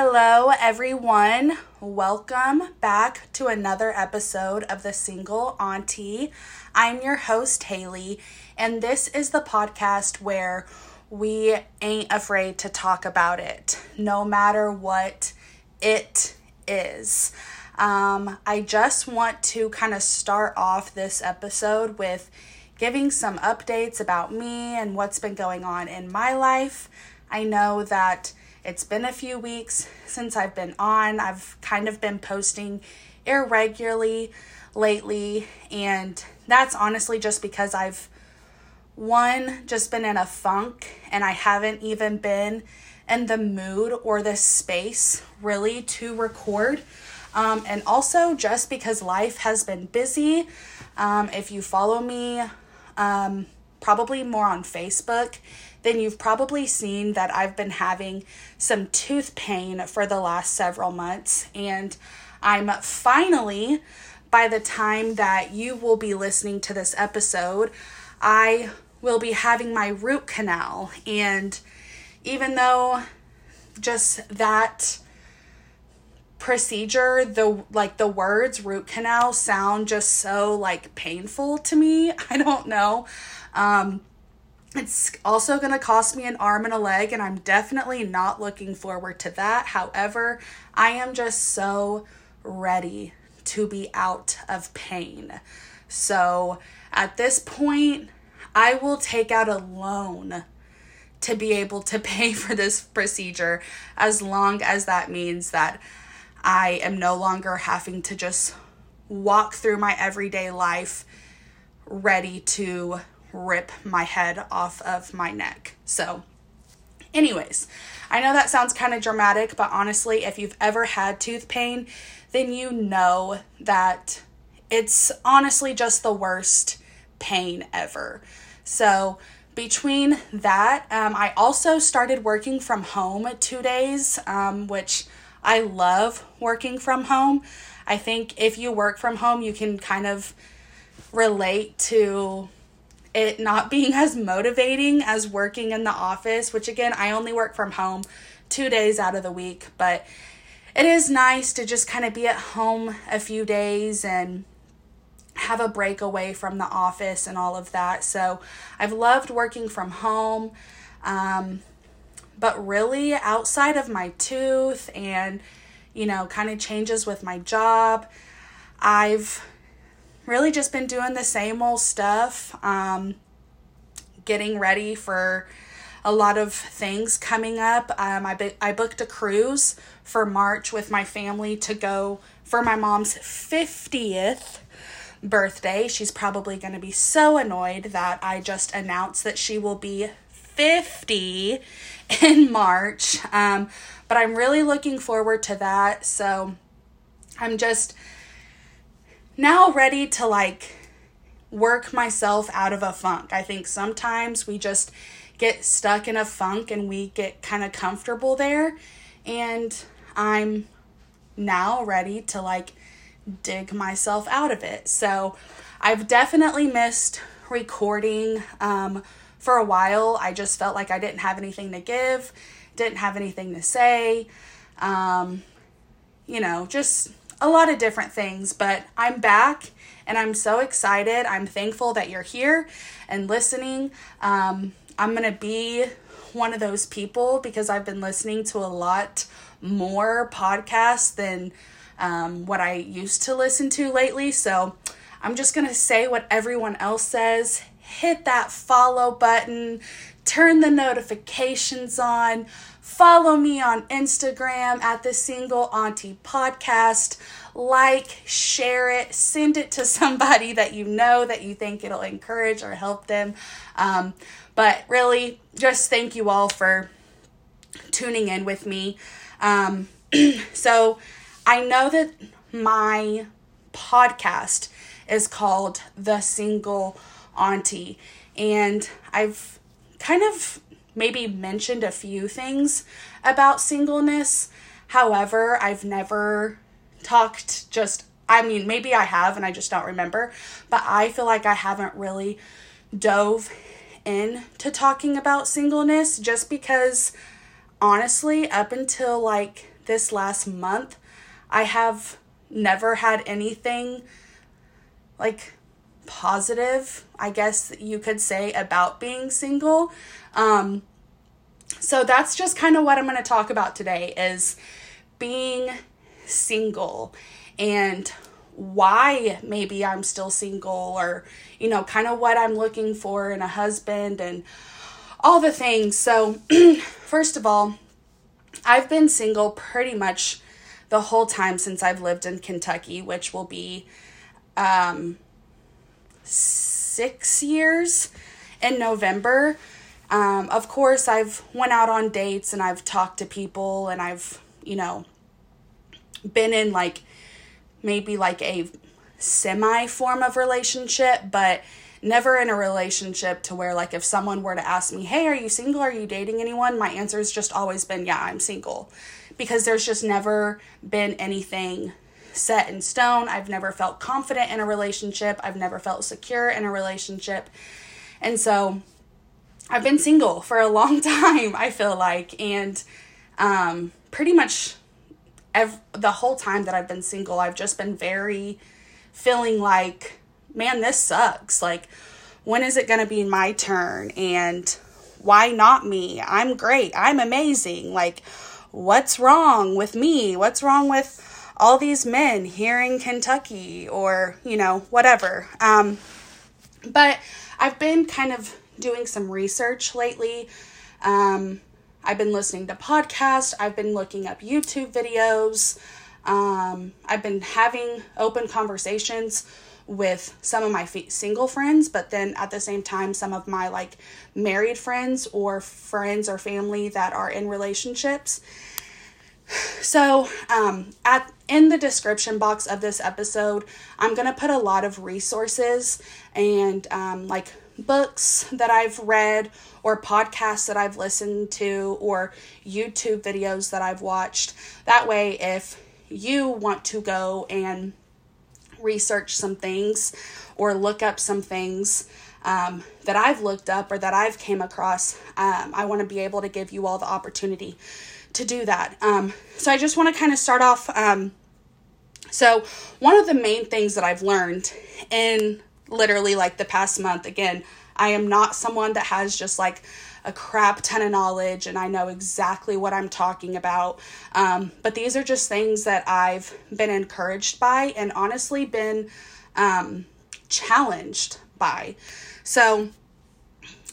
Hello, everyone. Welcome back to another episode of The Single Auntie. I'm your host, Haley, and this is the podcast where we ain't afraid to talk about it, no matter what it is. Um, I just want to kind of start off this episode with giving some updates about me and what's been going on in my life. I know that it's been a few weeks since I've been on. I've kind of been posting irregularly lately, and that's honestly just because I've one just been in a funk and I haven't even been in the mood or the space really to record. Um, and also just because life has been busy. Um, if you follow me, um, probably more on Facebook, then you've probably seen that I've been having some tooth pain for the last several months. And I'm finally, by the time that you will be listening to this episode, I will be having my root canal. And even though just that procedure the like the words root canal sound just so like painful to me i don't know um it's also going to cost me an arm and a leg, and I'm definitely not looking forward to that. However, I am just so ready to be out of pain. So at this point, I will take out a loan to be able to pay for this procedure as long as that means that I am no longer having to just walk through my everyday life ready to rip my head off of my neck. So, anyways, I know that sounds kind of dramatic, but honestly, if you've ever had tooth pain, then you know that it's honestly just the worst pain ever. So, between that, um, I also started working from home two days, um, which I love working from home. I think if you work from home, you can kind of relate to it not being as motivating as working in the office, which again, I only work from home two days out of the week, but it is nice to just kind of be at home a few days and have a break away from the office and all of that. So I've loved working from home. Um, but really, outside of my tooth and, you know, kind of changes with my job, I've really just been doing the same old stuff, um, getting ready for a lot of things coming up. Um, I, bu- I booked a cruise for March with my family to go for my mom's 50th birthday. She's probably going to be so annoyed that I just announced that she will be 50 in March. Um, but I'm really looking forward to that. So I'm just now ready to like work myself out of a funk. I think sometimes we just get stuck in a funk and we get kind of comfortable there. And I'm now ready to like dig myself out of it. So I've definitely missed recording um, for a while. I just felt like I didn't have anything to give, didn't have anything to say. Um, you know, just a lot of different things, but I'm back and I'm so excited. I'm thankful that you're here and listening. Um, I'm going to be one of those people because I've been listening to a lot more podcasts than um, what I used to listen to lately. So I'm just going to say what everyone else says. Hit that follow button, turn the notifications on, Follow me on Instagram at the Single Auntie Podcast. Like, share it, send it to somebody that you know that you think it'll encourage or help them. Um, but really, just thank you all for tuning in with me. Um, so, I know that my podcast is called The Single Auntie, and I've kind of maybe mentioned a few things about singleness. However, I've never talked just, I mean, maybe I have and I just don't remember, but I feel like I haven't really dove into talking about singleness just because honestly, up until like this last month, I have never had anything like positive, I guess you could say, about being single. Um, so that's just kind of what I'm going to talk about today is being single and why maybe I'm still single or you know kind of what I'm looking for in a husband and all the things. So first of all, I've been single pretty much the whole time since I've lived in Kentucky, which will be um 6 years in November. Um, of course, I've went out on dates and I've talked to people and I've, you know, been in like maybe like a semi form of relationship, but never in a relationship to where like if someone were to ask me, "Hey, are you single? Are you dating anyone?" my answer has just always been, "Yeah, I'm single." Because there's just never been anything set in stone. I've never felt confident in a relationship. I've never felt secure in a relationship. And so I've been single for a long time, I feel like, and um, pretty much ev- the whole time that I've been single, I've just been very feeling like, man, this sucks. Like, when is it going to be my turn? And why not me? I'm great. I'm amazing. Like, what's wrong with me? What's wrong with all these men here in Kentucky or, you know, whatever. Um, but I've been kind of doing some research lately. Um, I've been listening to podcasts, I've been looking up YouTube videos. Um, I've been having open conversations with some of my f- single friends, but then at the same time, some of my like married friends or friends or family that are in relationships. So, um, at in the description box of this episode, I'm gonna put a lot of resources and um, like books that I've read or podcasts that I've listened to or YouTube videos that I've watched. That way, if you want to go and research some things or look up some things um, that I've looked up or that I've came across, um, I want to be able to give you all the opportunity to do that. Um, so I just want to kind of start off. Um, so one of the main things that I've learned in literally like the past month. Again, I am not someone that has just like a crap ton of knowledge and I know exactly what I'm talking about. Um, but these are just things that I've been encouraged by and honestly been um, challenged by. So,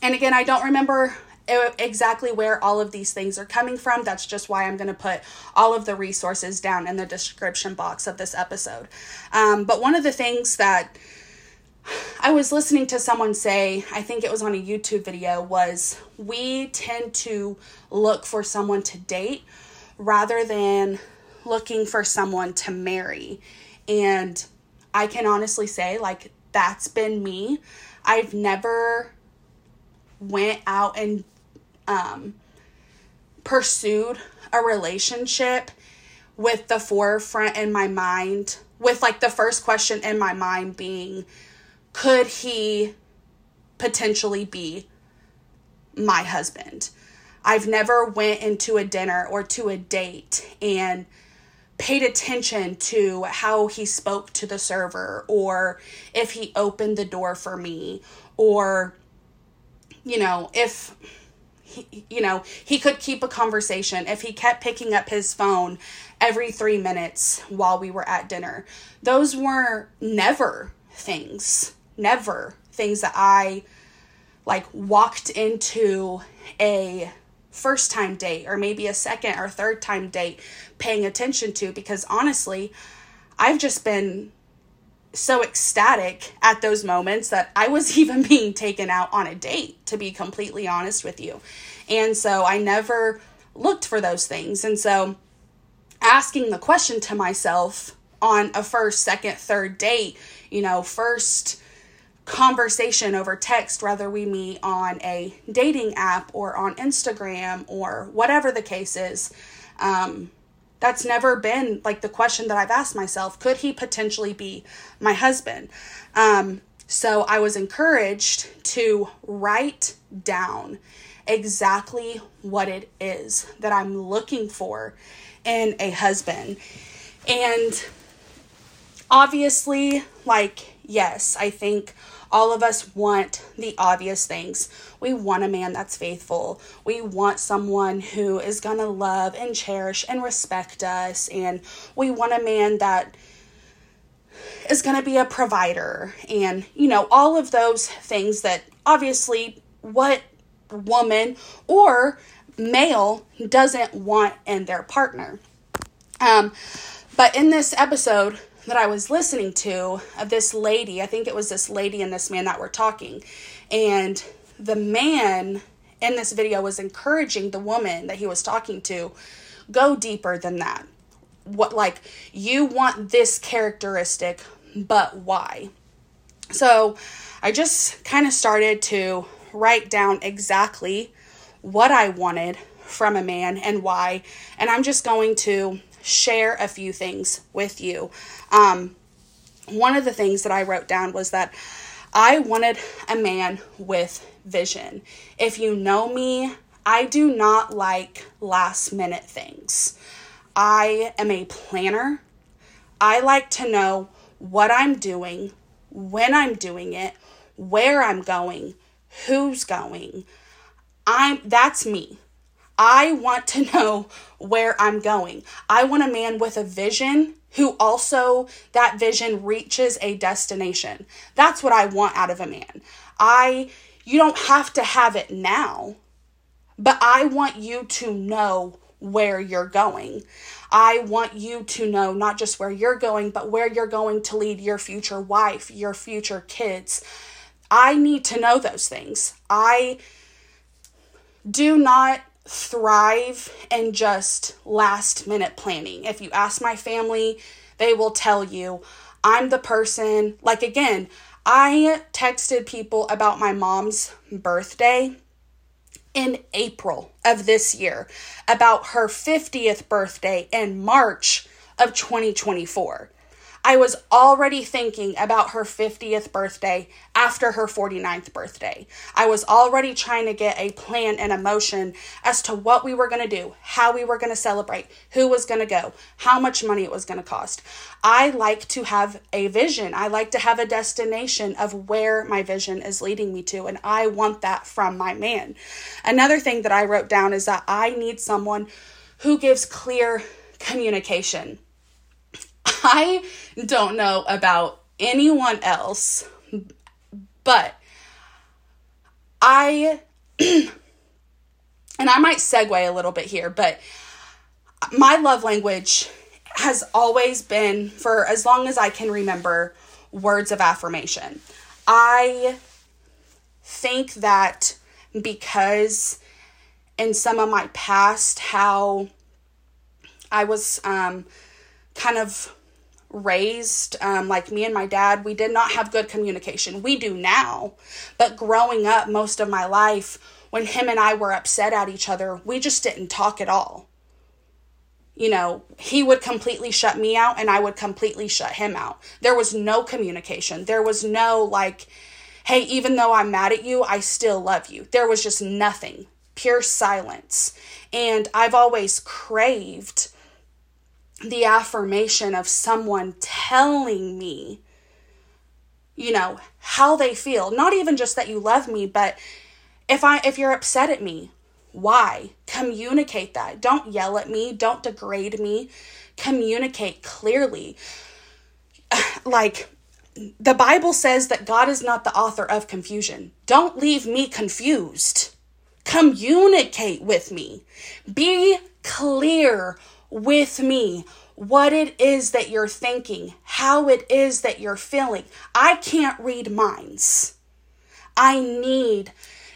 and again, I don't remember exactly where all of these things are coming from. That's just why I'm going to put all of the resources down in the description box of this episode. Um, but one of the things that I was listening to someone say, I think it was on a YouTube video, was we tend to look for someone to date rather than looking for someone to marry. And I can honestly say, like, that's been me. I've never went out and um, pursued a relationship with the forefront in my mind, with like the first question in my mind being, could he potentially be my husband? I've never went into a dinner or to a date and paid attention to how he spoke to the server or if he opened the door for me or you know if he, you know he could keep a conversation if he kept picking up his phone every 3 minutes while we were at dinner. Those were never things never things that I like walked into a first time date or maybe a second or third time date paying attention to because honestly, I've just been so ecstatic at those moments that I was even being taken out on a date, to be completely honest with you. And so I never looked for those things. And so asking the question to myself on a first, second, third date, you know, first conversation over text, whether we meet on a dating app or on Instagram or whatever the case is. Um, that's never been like the question that I've asked myself could he potentially be my husband? Um, so I was encouraged to write down exactly what it is that I'm looking for in a husband. And obviously, like, yes, I think all of us want the obvious things. We want a man that's faithful. We want someone who is going to love and cherish and respect us. And we want a man that is going to be a provider. And, you know, all of those things that obviously what woman or male doesn't want in their partner. Um, but in this episode that I was listening to of this lady, I think it was this lady and this man that were talking, and the man in this video was encouraging the woman that he was talking to go deeper than that. What, like, you want this characteristic, but why? So I just kind of started to write down exactly what I wanted from a man and why. And I'm just going to share a few things with you. Um, one of the things that I wrote down was that I wanted a man with vision. If you know me, I do not like last minute things. I am a planner. I like to know what I'm doing, when I'm doing it, where I'm going, who's going. I'm that's me. I want to know where I'm going. I want a man with a vision who also that vision reaches a destination. That's what I want out of a man. I you don't have to have it now, but I want you to know where you're going. I want you to know not just where you're going, but where you're going to lead your future wife, your future kids. I need to know those things. I do not thrive in just last minute planning. If you ask my family, they will tell you I'm the person, like again, I texted people about my mom's birthday in April of this year, about her 50th birthday in March of 2024. I was already thinking about her 50th birthday after her 49th birthday. I was already trying to get a plan and a motion as to what we were going to do, how we were going to celebrate, who was going to go, how much money it was going to cost. I like to have a vision. I like to have a destination of where my vision is leading me to, and I want that from my man. Another thing that I wrote down is that I need someone who gives clear communication. I don't know about anyone else, but I, and I might segue a little bit here, but my love language has always been, for as long as I can remember, words of affirmation. I think that because in some of my past, how I was um, kind of raised um, like me and my dad we did not have good communication. We do now but growing up most of my life when him and i were upset at each other we just didn't talk at all. You know he would completely shut me out and i would completely shut him out. There was no communication. There was no like hey even though i'm mad at you i still love you. There was just nothing. Pure silence. And i've always craved the affirmation of someone telling me, you know, how they feel. Not even just that you love me, but if I if you're upset at me, why? Communicate that. Don't yell at me, don't degrade me. Communicate clearly. Like the Bible says that God is not the author of confusion. Don't leave me confused. Communicate with me. Be clear with me what it is that you're thinking, how it is that you're feeling. I can't read minds. I need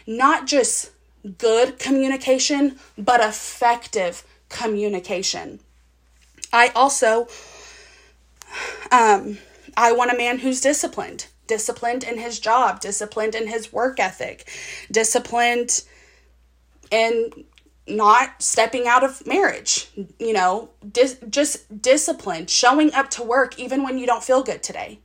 not just good communication, but effective communication. I also um I want a man who's disciplined, disciplined in his job, disciplined in his work ethic, disciplined in not stepping out of marriage, you know, dis- just discipline, showing up to work even when you don't feel good today.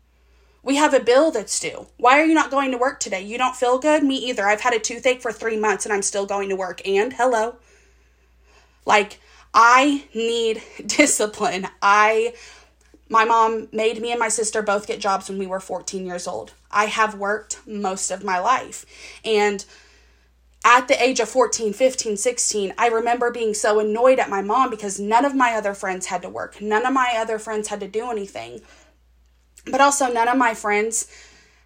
We have a bill that's due. Why are you not going to work today? You don't feel good? Me either. I've had a toothache for three months and I'm still going to work. And hello. Like, I need discipline. I, my mom made me and my sister both get jobs when we were 14 years old. I have worked most of my life. And at the age of 14, 15, 16, I remember being so annoyed at my mom because none of my other friends had to work. None of my other friends had to do anything. But also, none of my friends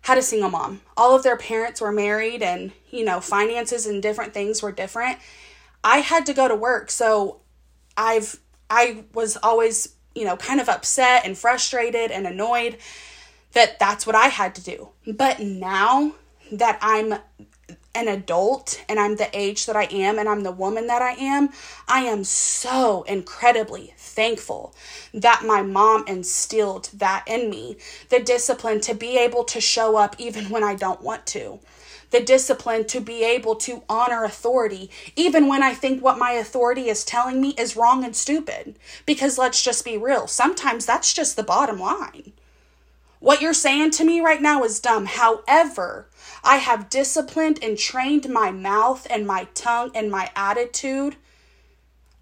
had a single mom. All of their parents were married, and, you know, finances and different things were different. I had to go to work. So I've, I was always, you know, kind of upset and frustrated and annoyed that that's what I had to do. But now that I'm an adult and I'm the age that I am and I'm the woman that I am, I am so incredibly thankful that my mom instilled that in me the discipline to be able to show up even when I don't want to. The discipline to be able to honor authority, even when I think what my authority is telling me is wrong and stupid. Because let's just be real, sometimes that's just the bottom line. What you're saying to me right now is dumb. However, I have disciplined and trained my mouth and my tongue and my attitude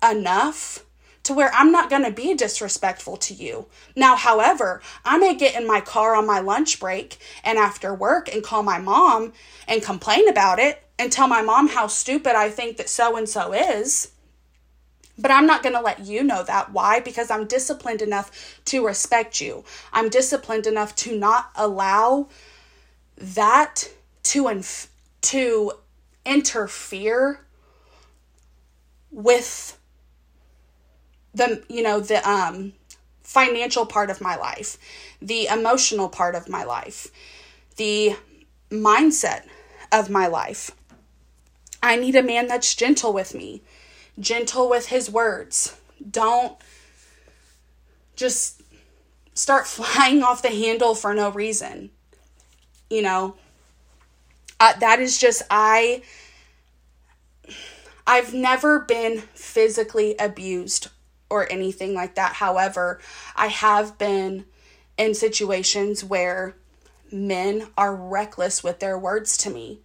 enough to where I'm not going to be disrespectful to you. Now, however, I may get in my car on my lunch break and after work and call my mom and complain about it and tell my mom how stupid I think that so and so is. But I'm not going to let you know that. Why? Because I'm disciplined enough to respect you. I'm disciplined enough to not allow that to inf- to interfere with the you know the um financial part of my life, the emotional part of my life, the mindset of my life. I need a man that's gentle with me, gentle with his words. Don't just start flying off the handle for no reason. You know, uh, that is just I I've never been physically abused or anything like that. However, I have been in situations where men are reckless with their words to me.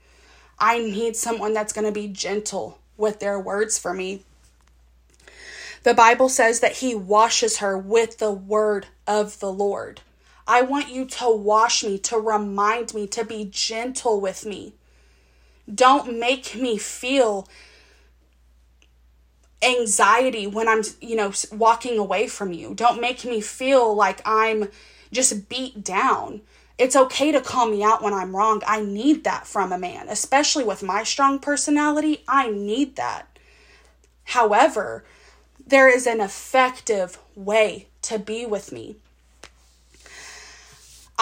I need someone that's going to be gentle with their words for me. The Bible says that he washes her with the word of the Lord. I want you to wash me, to remind me, to be gentle with me. Don't make me feel anxiety when I'm, you know, walking away from you. Don't make me feel like I'm just beat down. It's okay to call me out when I'm wrong. I need that from a man, especially with my strong personality. I need that. However, there is an effective way to be with me.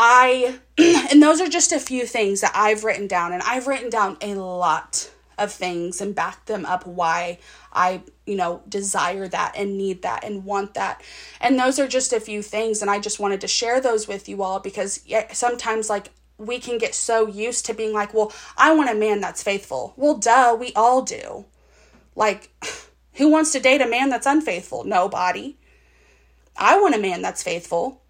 I, and those are just a few things that I've written down, and I've written down a lot of things and backed them up why I, you know, desire that and need that and want that. And those are just a few things, and I just wanted to share those with you all because sometimes, like, we can get so used to being like, well, I want a man that's faithful. Well, duh, we all do. Like, who wants to date a man that's unfaithful? Nobody. I want a man that's faithful.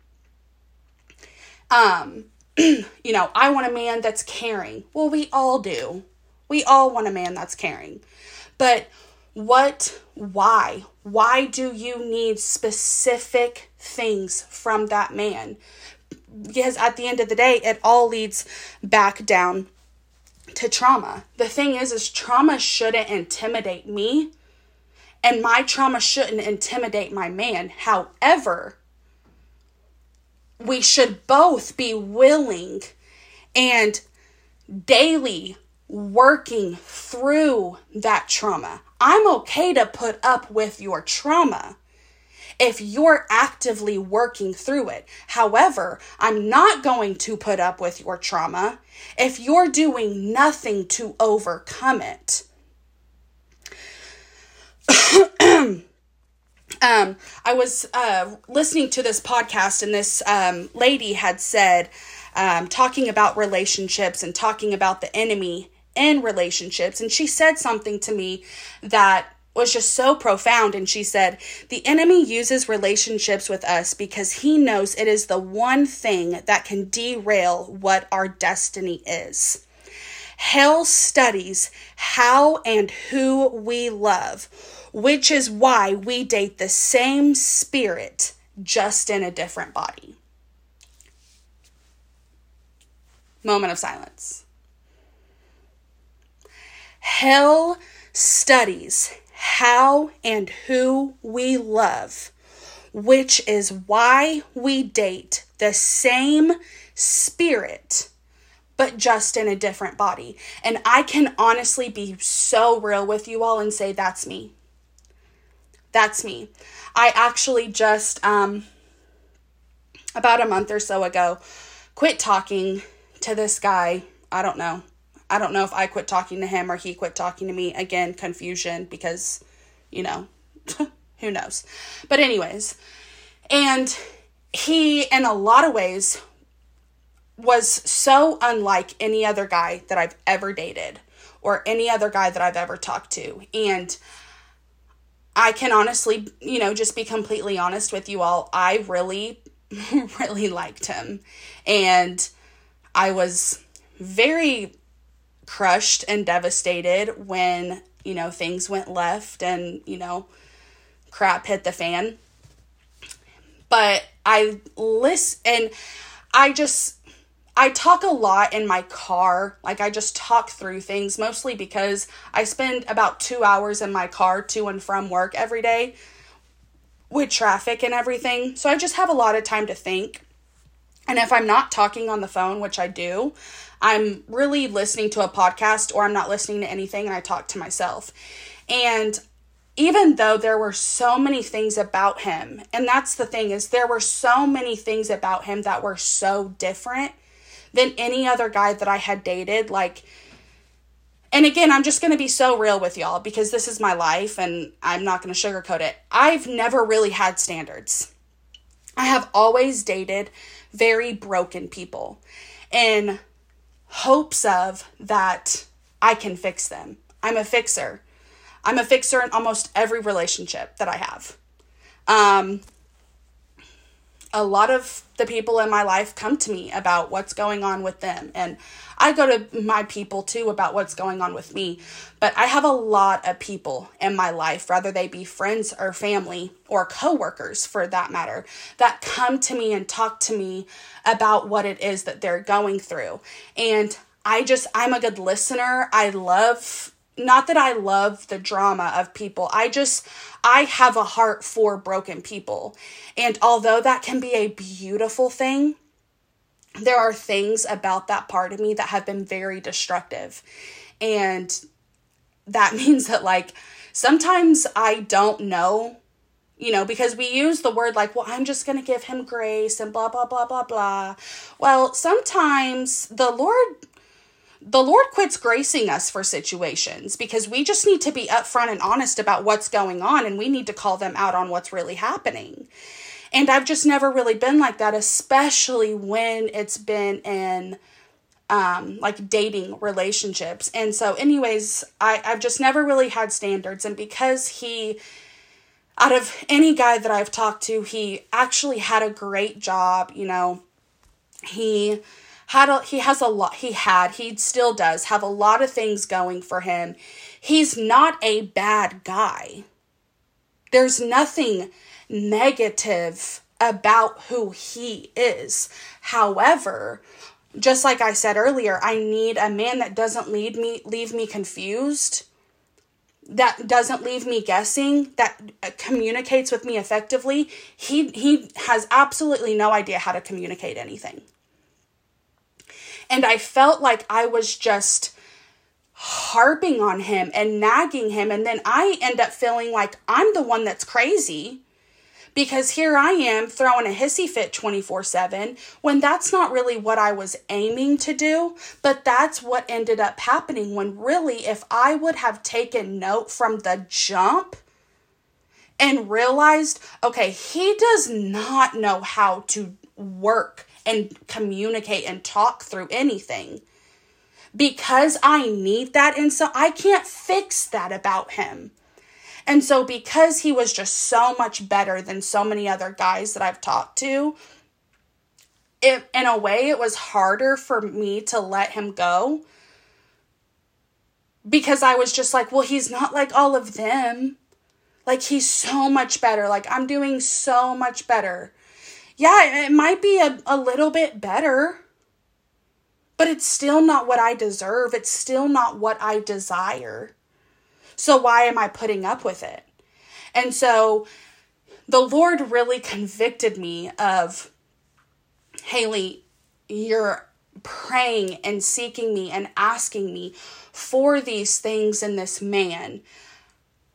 Um, you know, I want a man that's caring. Well, we all do. We all want a man that's caring. But what, why? Why do you need specific things from that man? Because at the end of the day, it all leads back down to trauma. The thing is, is trauma shouldn't intimidate me, and my trauma shouldn't intimidate my man. However, we should both be willing and daily working through that trauma. I'm okay to put up with your trauma if you're actively working through it. However, I'm not going to put up with your trauma if you're doing nothing to overcome it. Um, I was uh, listening to this podcast, and this um, lady had said, um, talking about relationships and talking about the enemy in relationships, and she said something to me that was just so profound. And she said, The enemy uses relationships with us because he knows it is the one thing that can derail what our destiny is. Hell studies how and who we love, which is why we date the same spirit, just in a different body. Moment of silence. Hell studies how and who we love, which is why we date the same spirit, but just in a different body. And I can honestly be so real with you all and say, that's me. That's me. I actually just, um, about a month or so ago, quit talking to this guy. I don't know. I don't know if I quit talking to him or he quit talking to me. Again, confusion because, you know, who knows. But, anyways, and he, in a lot of ways, was so unlike any other guy that I've ever dated or any other guy that I've ever talked to. And I can honestly, you know, just be completely honest with you all. I really, really liked him. And I was very crushed and devastated when, you know, things went left and, you know, crap hit the fan. But I listen and I just I talk a lot in my car. Like I just talk through things mostly because I spend about 2 hours in my car to and from work every day with traffic and everything. So I just have a lot of time to think. And if I'm not talking on the phone, which I do, I'm really listening to a podcast or I'm not listening to anything and I talk to myself. And even though there were so many things about him, and that's the thing is there were so many things about him that were so different than any other guy that I had dated, like and again, I'm just going to be so real with y'all because this is my life and I'm not going to sugarcoat it. I've never really had standards. I have always dated very broken people. And hopes of that I can fix them. I'm a fixer. I'm a fixer in almost every relationship that I have. Um, a lot of the people in my life come to me about what's going on with them. And I go to my people too about what's going on with me. But I have a lot of people in my life, whether they be friends or family or coworkers for that matter, that come to me and talk to me about what it is that they're going through. And I just, I'm a good listener. I love not that I love the drama of people. I just I have a heart for broken people. And although that can be a beautiful thing, there are things about that part of me that have been very destructive. And that means that, like, sometimes I don't know, you know, because we use the word like, well, I'm just going to give him grace and blah, blah, blah, blah, blah. Well, sometimes the Lord. The Lord quits gracing us for situations because we just need to be upfront and honest about what's going on and we need to call them out on what's really happening. And I've just never really been like that, especially when it's been in um, like dating relationships. And so, anyways, I, I've just never really had standards. And because he, out of any guy that I've talked to, he actually had a great job, you know, he had a, he has a lot he had he still does have a lot of things going for him he's not a bad guy there's nothing negative about who he is. However, just like I said earlier, I need a man that doesn't lead me leave me confused, that doesn't leave me guessing, that uh, communicates with me effectively. He he has absolutely no idea how to communicate anything. And I felt like I was just harping on him and nagging him and then I end up feeling like I'm the one that's crazy because here I am throwing a hissy fit 24 7 when that's not really what I was aiming to do, but that's what ended up happening. When really, if I would have taken note from the jump and realized, okay, he does not know how to work and communicate and talk through anything. Because I need that, and so I can't fix that about him. And so, because he was just so much better than so many other guys that I've talked to, it, in a way, it was harder for me to let him go because I was just like, well, he's not like all of them. Like, he's so much better. Like, I'm doing so much better. Yeah, it might be a, a little bit better, but it's still not what I deserve. It's still not what I desire. So, why am I putting up with it? And so, the Lord really convicted me of Haley, you're praying and seeking me and asking me for these things in this man.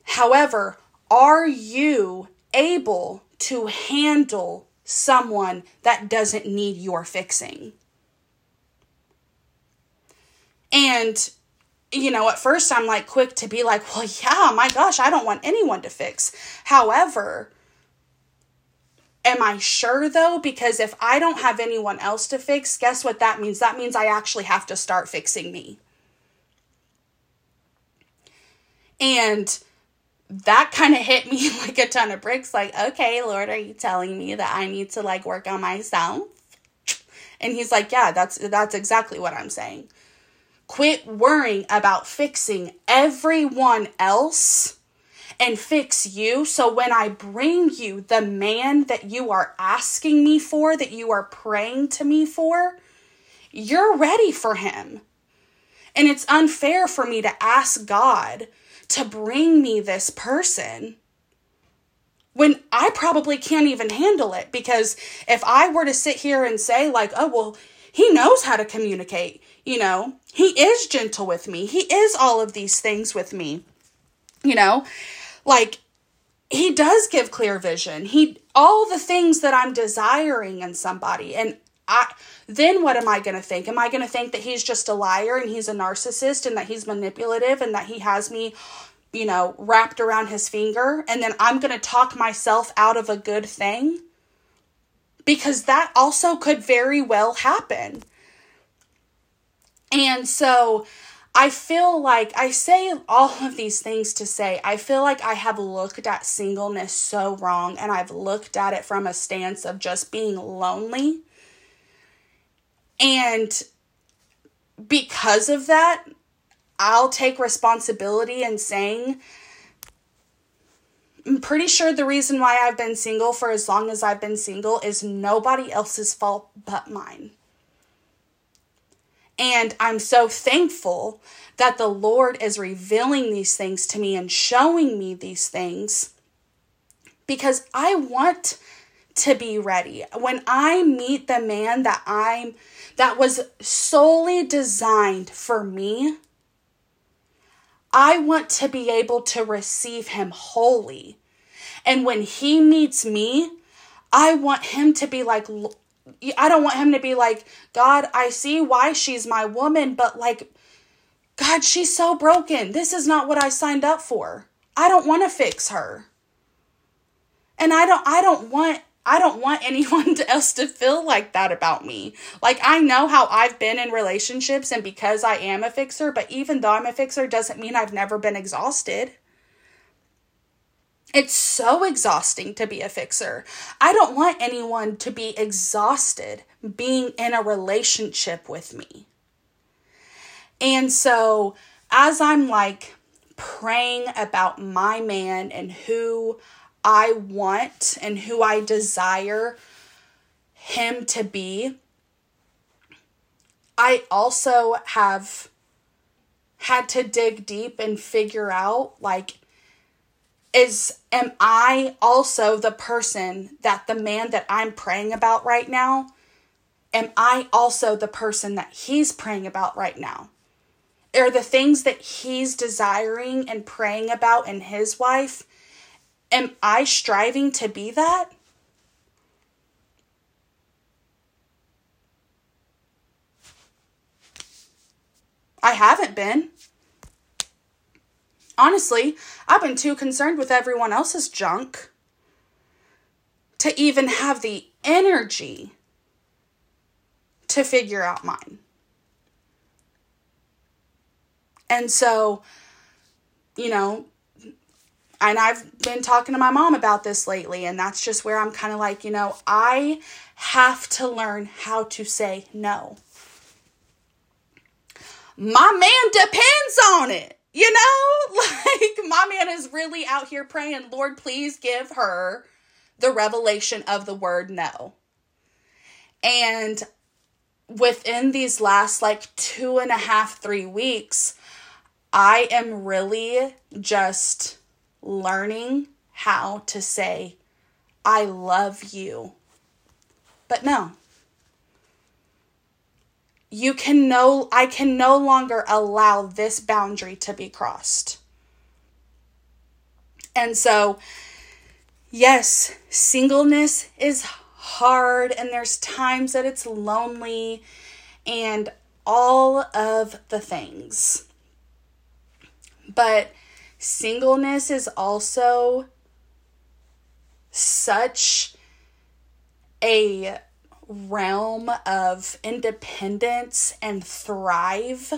However, are you able to handle someone that doesn't need your fixing? And, you know, at first I'm like quick to be like, well, yeah, my gosh, I don't want anyone to fix. However, Am I sure though? Because if I don't have anyone else to fix, guess what that means? That means I actually have to start fixing me. And that kind of hit me like a ton of bricks. Like, okay, Lord, are you telling me that I need to like work on myself? And he's like, yeah, that's that's exactly what I'm saying. Quit worrying about fixing everyone else and fix you. So when I bring you the man that you are asking me for, that you are praying to me for, you're ready for him. And it's unfair for me to ask God to bring me this person when I probably can't even handle it. Because if I were to sit here and say, like, oh, well, he knows how to communicate, you know, he is gentle with me, he is all of these things with me, you know, like he does give clear vision. He all the things that I'm desiring in somebody and I then what am I going to think? Am I going to think that he's just a liar and he's a narcissist and that he's manipulative and that he has me, you know, wrapped around his finger and then I'm going to talk myself out of a good thing? Because that also could very well happen. And so I feel like I say all of these things to say I feel like I have looked at singleness so wrong and I've looked at it from a stance of just being lonely. And because of that, I'll take responsibility in saying I'm pretty sure the reason why I've been single for as long as I've been single is nobody else's fault but mine. And I'm so thankful that the Lord is revealing these things to me and showing me these things because I want to be ready. When I meet the man that I'm that was solely designed for me, I want to be able to receive him wholly. And when he meets me, I want him to be like I don't want him to be like, God, I see why she's my woman, but like, God, she's so broken. This is not what I signed up for. I don't want to fix her. And I don't I don't want I don't want anyone else to feel like that about me. Like I know how I've been in relationships and because I am a fixer, but even though I'm a fixer doesn't mean I've never been exhausted. It's so exhausting to be a fixer. I don't want anyone to be exhausted being in a relationship with me. And so, as I'm like praying about my man and who I want and who I desire him to be, I also have had to dig deep and figure out like is am I also the person that the man that I'm praying about right now? Am I also the person that he's praying about right now? Are the things that he's desiring and praying about in his wife, am I striving to be that? I haven't been. Honestly, I've been too concerned with everyone else's junk to even have the energy to figure out mine. And so, you know, and I've been talking to my mom about this lately, and that's just where I'm kind of like, you know, I have to learn how to say no. My man depends on it, you know? Like, my man is really out here praying, Lord, please give her the revelation of the word no. And within these last like two and a half, three weeks, I am really just learning how to say, I love you. But no. You can no I can no longer allow this boundary to be crossed. And so yes, singleness is hard and there's times that it's lonely and all of the things. But singleness is also such a realm of independence and thrive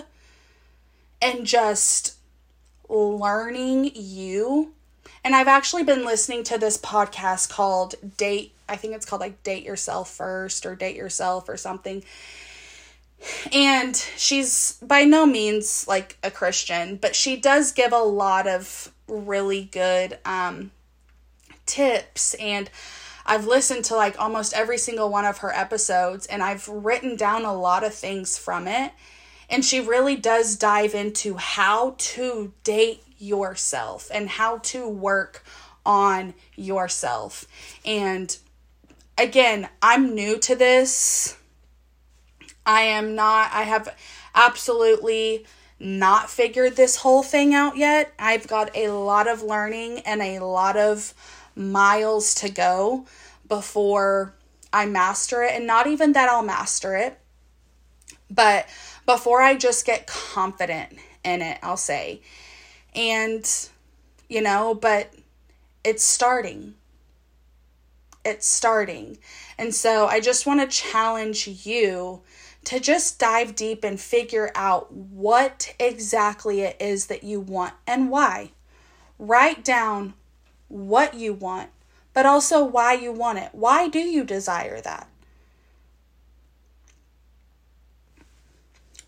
and just learning you. And I've actually been listening to this podcast called Date, I think it's called like Date Yourself First or Date Yourself or something. And she's by no means like a Christian, but she does give a lot of really good um, tips. And I've listened to like almost every single one of her episodes, and I've written down a lot of things from it. And she really does dive into how to date yourself and how to work on yourself. And again, I'm new to this I am not, I have absolutely not figured this whole thing out yet. I've got a lot of learning and a lot of miles to go before I master it. And not even that I'll master it, but before I just get confident in it, I'll say. And, you know, but it's starting. It's starting. And so I just want to challenge you to just dive deep and figure out what exactly it is that you want and why. Write down what you want, but also why you want it. Why do you desire that?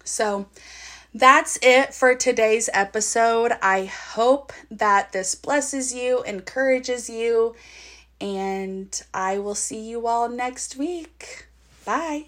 So, that's it for today's episode. I hope that this blesses you, encourages you, and I will see you all next week. Bye.